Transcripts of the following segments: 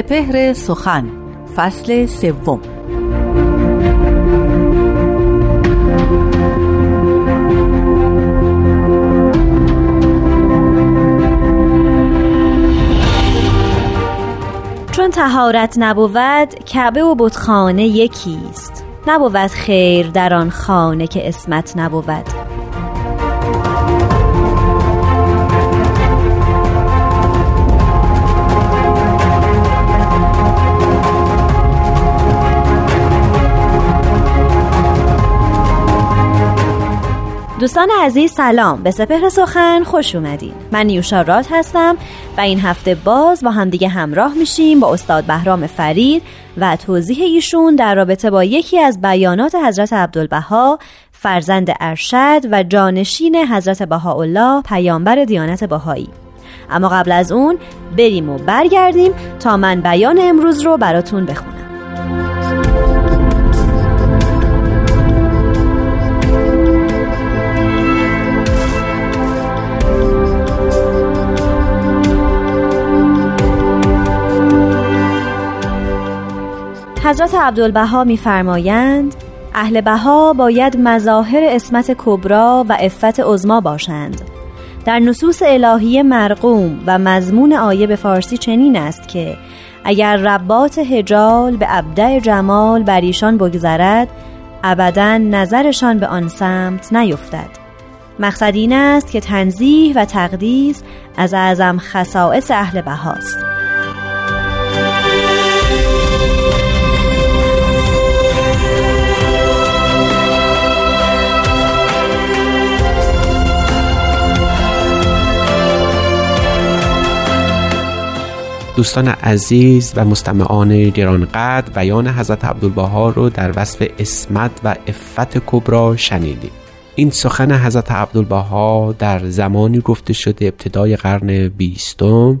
سپهر سخن فصل سوم. چون تهارت نبود کعبه و بتخانه یکیست. نبود خیر در آن خانه که اسمت نبود. دوستان عزیز سلام. به سپهر سخن خوش اومدین. من نیوشا راد هستم و این هفته باز با همدیگه همراه میشیم با استاد بهرام فرید و توضیح ایشون در رابطه با یکی از بیانات حضرت عبدالبها فرزند ارشد و جانشین حضرت بهاءالله پیامبر دیانت بهایی. اما قبل از اون بریم و برگردیم تا من بیان امروز رو براتون بخونم. حضرت عبدالبها میفرمایند اهل بها باید مظاهر اسمت کبرا و افت عظما باشند. در نصوص الهی مرقوم و مضمون آیه به فارسی چنین است که اگر ربات هجال به ابدع جمال بر ایشان بگذرد ابدا نظرشان به آن سمت نیفتد. مقصد این است که تنزیه و تقدیس از اعظم خصائص اهل بهاست. دوستان عزیز و مستمعان گرانقدر بیان حضرت عبدالبها رو در وصف اسمت و افت کبرا شنیدیم. این سخن حضرت عبدالبها در زمانی گفته شده ابتدای قرن بیستم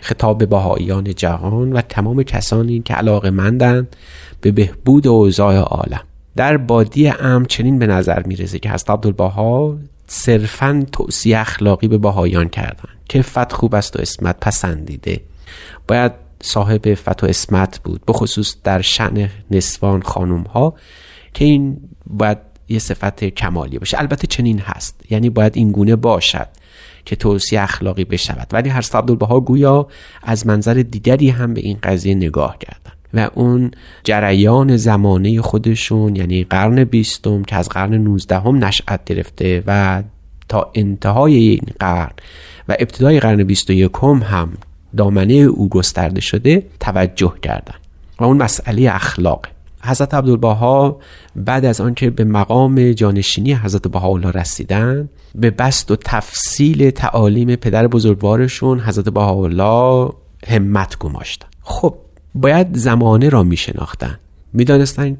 خطاب به بهاییان جهان و تمام کسانی که علاقه مندند به بهبود اوضاع عالم. در بادی ام چنین به نظر می‌رسه که حضرت عبدالبها صرفا توصیه اخلاقی به بهاییان کردند که فت خوب است و اسمت پسندیده. باید صاحب فت و اسمت بود بخصوص در شعن نسوان خانوم ها که این باید یه صفت کمالی باشه. البته چنین هست یعنی باید این گونه باشد که توصیه اخلاقی بشود. ولی هر عبدالبها گویا از منظر دیگری هم به این قضیه نگاه کردن و اون جریان زمانه خودشون یعنی قرن بیستم که از قرن نوزدهم نشأت گرفته و تا انتهای این قرن و ابتدای قرن بیست و یکم هم دامنه او گسترده شده توجه کردن و اون مسئله اخلاق. حضرت عبدالبها بعد از آنکه به مقام جانشینی حضرت بهاءالله رسیدن به بست و تفصیل تعالیم پدر بزرگوارشون حضرت بهاءالله همت گماشتن. خب باید زمانه را می شناختن می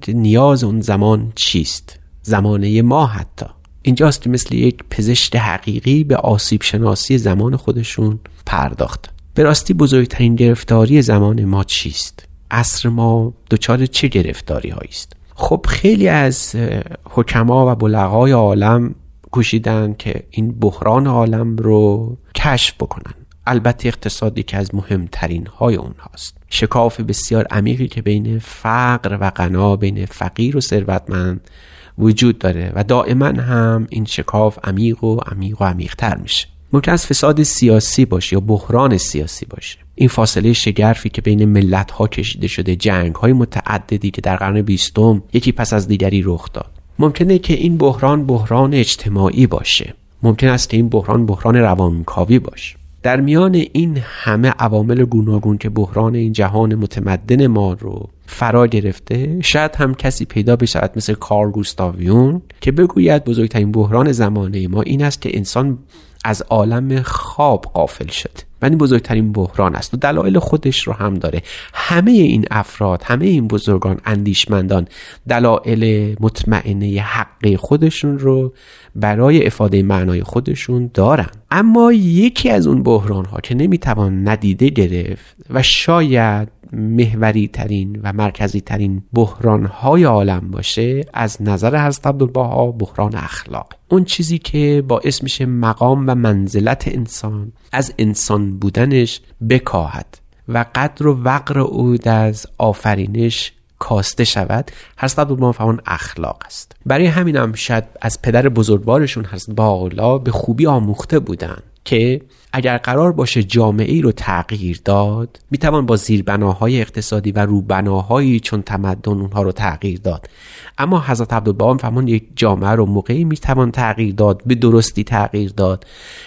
که نیاز اون زمان چیست. زمانه ما حتی. اینجاست مثل یک پزشک حقیقی به آسیب شناسی زمان خودشون پرداخت. به راستی بزرگترین گرفتاری زمان ما چیست؟ عصر ما دچار چه گرفتاری است؟ خب خیلی از حکما و بلغای عالم کوشیدن که این بحران عالم رو کشف بکنن. البته اقتصادی که از مهمترین های اونهاست. شکاف بسیار عمیقی که بین فقر و غنا بین فقیر و ثروتمند وجود داره و دائما هم این شکاف عمیق و عمیق و عمیقتر میشه. ممکن است فساد سیاسی باشه یا بحران سیاسی باشه. این فاصله شگرفی که بین ملت ها کشیده شده جنگ های متعددی که در قرن بیستم یکی پس از دیگری رخ داد. ممکنه که این بحران بحران اجتماعی باشه. ممکن است که این بحران بحران روانکاوی باشه. در میان این همه عوامل گوناگون که بحران این جهان متمدن ما رو فرا گرفته شاید هم کسی پیدا بشود مثل کارل گوستاویون که بگوید بزرگترین بحران زمانه ما این است که انسان از عالم خواب قافل شد. و این بزرگترین بحران است و دلایل خودش رو هم داره. همه این افراد همه این بزرگان اندیشمندان دلایل مطمئنه حقی خودشون رو برای افاده معنای خودشون دارن. اما یکی از اون بحران ها که نمی‌توان ندیده گرفت و شاید محوری ترین و مرکزی ترین بحران های عالم باشه از نظر حضرت عبدالبها بحران اخلاق. اون چیزی که باعث میشه مقام و منزلت انسان از انسان بودنش بکاهد و قدر و وقر او از آفرینش کاسته شود حضرت عبدالبها فرمان اخلاق است. برای همین هم شاید از پدر بزرگوارشون حضرت باقلا به خوبی آموخته بودند که اگر قرار باشه جامعه ای رو تغییر داد می‌توان با زیربناهای اقتصادی و روبناهایی چون تمدن اونها رو تغییر داد. اما حضرت عبدالبها فرمان یک جامعه رو موقعی می‌توان تغییر داد به درستی تغییر داد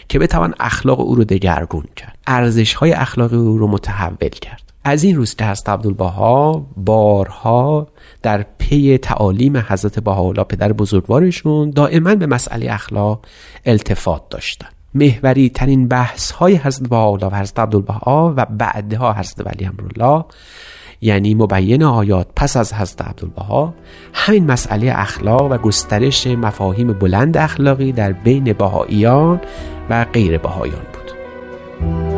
که بتوان اخلاق او رو دگرگون کرد. ارزش های اخلاقی او رو متحول کرد. از این روز که حضرت عبدالبها بارها در پی تعالیم حضرت بهاءالله پدر بزرگوارشون دائما به مسئله اخلاق التفات داشتن محوری ترین بحث های حضرت بهاءالله و حضرت عبدالبها و بعدها حضرت ولی امرالله یعنی مبین آیات پس از حضرت عبدالبها همین مسئله اخلاق و گسترش مفاهیم بلند اخلاقی در بین بهاییان و غیر بهاییان بود.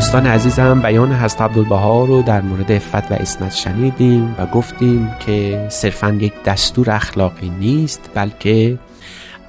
دوستان عزیزم بیان حضرت عبدالبها رو در مورد افت و اسمت شنیدیم و گفتیم که صرفا یک دستور اخلاقی نیست بلکه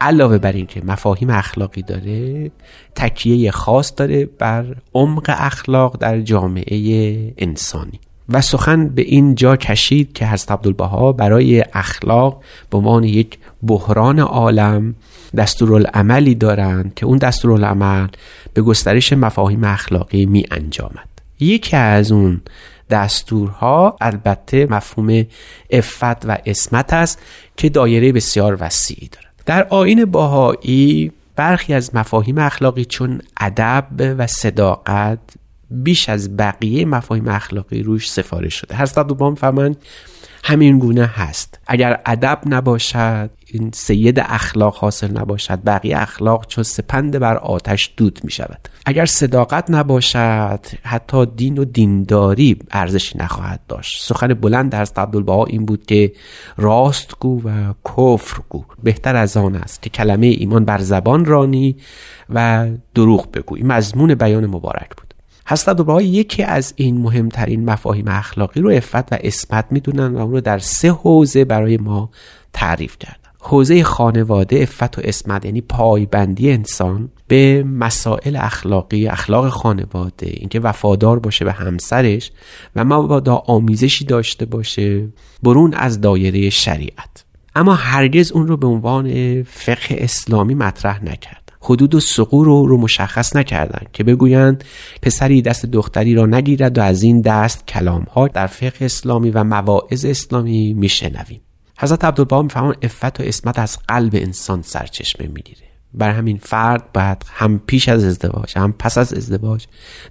علاوه بر اینکه مفاهیم اخلاقی داره تکیه خاص داره بر عمق اخلاق در جامعه انسانی. و سخن به این جا کشید که حضرت عبدالبها برای اخلاق به عنوان یک بحران عالم دستورالعملی دارند که اون دستورالعمل به گسترش مفاهیم اخلاقی می انجامد. یکی از اون دستورها البته مفهوم افت و اسمت است که دایره بسیار وسیعی دارد. در آین باهایی برخی از مفاهیم اخلاقی چون ادب و صداقت بیش از بقیه مفاهیم اخلاقی روش سفارش شده. هست عبدالبها فرمند همین گونه هست. اگر ادب نباشد این سید اخلاق حاصل نباشد. بقیه اخلاق چون سپند بر آتش دود می شود. اگر صداقت نباشد حتی دین و دینداری ارزشی نخواهد داشت. سخن بلند از عبدالبها این بود که راست گو و کفر گو. بهتر از آن است که کلمه ایمان بر زبان رانی و دروغ بگو این مضمون بیان مبارک بود. حضرت عبدالبها یکی از این مهمترین مفاهیم اخلاقی رو افت و اسمت می‌دونن و اون رو در سه حوزه برای ما تعریف کردن. حوزه خانواده افت و اسمت یعنی پایبندی انسان به مسائل اخلاقی اخلاق خانواده اینکه وفادار باشه به همسرش و مبادا آمیزشی داشته باشه برون از دایره شریعت. اما هرگز اون رو به عنوان فقه اسلامی مطرح نکرد. حدود و سقور رو, رو مشخص نکردند که بگویند پسری دست دختری را نگیرد و از این دست کلام ها در فقه اسلامی و مواعظ اسلامی میشنویم. حضرت عبدالبها میفهمون افت و اسمت از قلب انسان سرچشمه می‌گیره. بر همین فرد باید هم پیش از ازدواج هم پس از ازدواج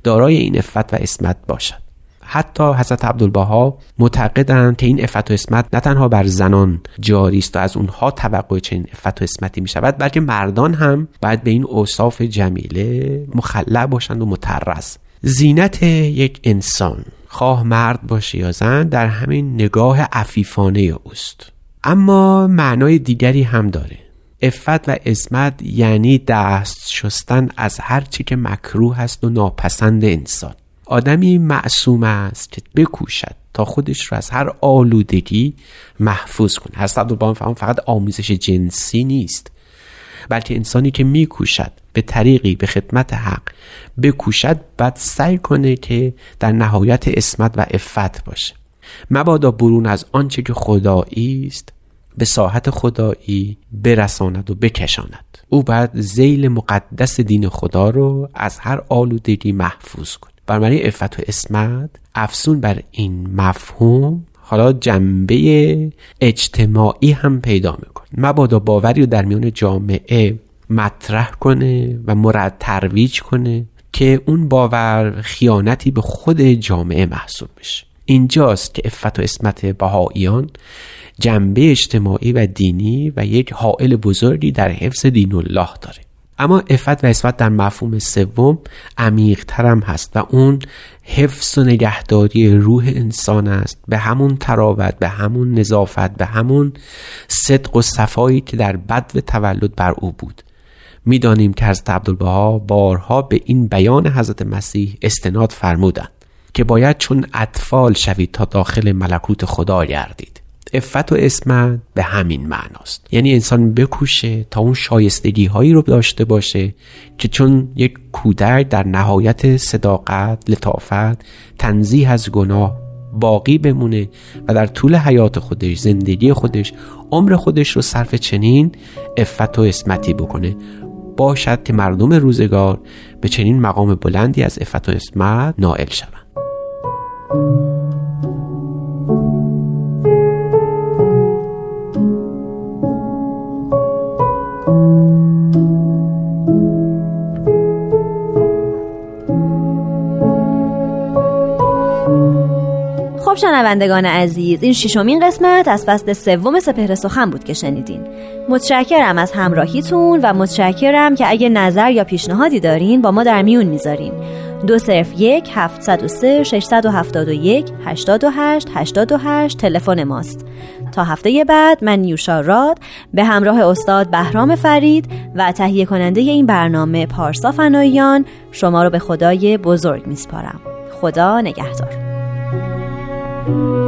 دارای این افت و اسمت باشد. حتی حضرت عبدالبها معتقدند که این افت و اسمت نه تنها بر زنان جاری است و از اونها توقع چنین افت و اسمتی می شود بلکه مردان هم باید به این اوصاف جمیله مخلع باشند و مترز زینت یک انسان خواه مرد باشه یا زن در همین نگاه عفیفانه اوست. اما معنای دیگری هم داره. افت و اسمت یعنی دست شستن از هر چی که مکروه است و ناپسند انسان. آدمی معصوم است که بکوشد تا خودش رو از هر آلودگی محفوظ کنه. حضرت عبدالبها فهم فقط آموزش جنسی نیست بلکه انسانی که میکوشد به طریقی به خدمت حق بکوشد بعد سعی کنه که در نهایت اسمت و افت باشه. مبادا برون از آنچه که خدایی است به ساحت خدایی برساند و بکشاند. او باید زیل مقدس دین خدا رو از هر آلودگی محفوظ کنه. بنابراین افت و اسمت افسون بر این مفهوم حالا جنبه اجتماعی هم پیدا می‌کنه. مبادا باوری رو در میان جامعه مطرح کنه و مرد ترویج کنه که اون باور خیانتی به خود جامعه محسوب بشه. اینجاست که افت و اسمت بهاییان جنبه اجتماعی و دینی و یک حائل بزرگی در حفظ دین الله داره. اما افت و اسمت در مفهوم سوم عمیقتر هم هست و اون حفظ و نگهداری روح انسان است. به همون تراوت به همون نظافت به همون صدق و صفایی که در بد و تولد بر او بود. می‌دانیم که حضرت عبدالبها بارها به این بیان حضرت مسیح استناد فرمودند که باید چون اطفال شوید تا داخل ملکوت خدا گردید. افت و اسمت به همین معناست. یعنی انسان بکوشه تا اون شایستگی هایی رو داشته باشه که چون یک کودک در نهایت صداقت لطافت تنزیه از گناه باقی بمونه و در طول حیات خودش زندگی خودش عمر خودش رو صرف چنین افت و اسمتی بکنه. باشد که مردم روزگار به چنین مقام بلندی از افت و اسمت نائل شوند. شنوندگان عزیز این ششمین قسمت از فصل سوم سپهر سخن بود که شنیدین. متشکرم از همراهیتون و متشکرم که اگه نظر یا پیشنهادی دارین با ما در میون می‌ذارین. دو صرف یک هفتصد و سه ششصد و هفتاد و یک هشتاد و هشت هشتاد و هشت تلفن ماست. تا هفته بعد من نیوشا راد به همراه استاد بهرام فرید و تهیه کننده این برنامه پارسا فناییان شما رو به خدای بزرگ میسپارم. خدا نگهدار. Thank you.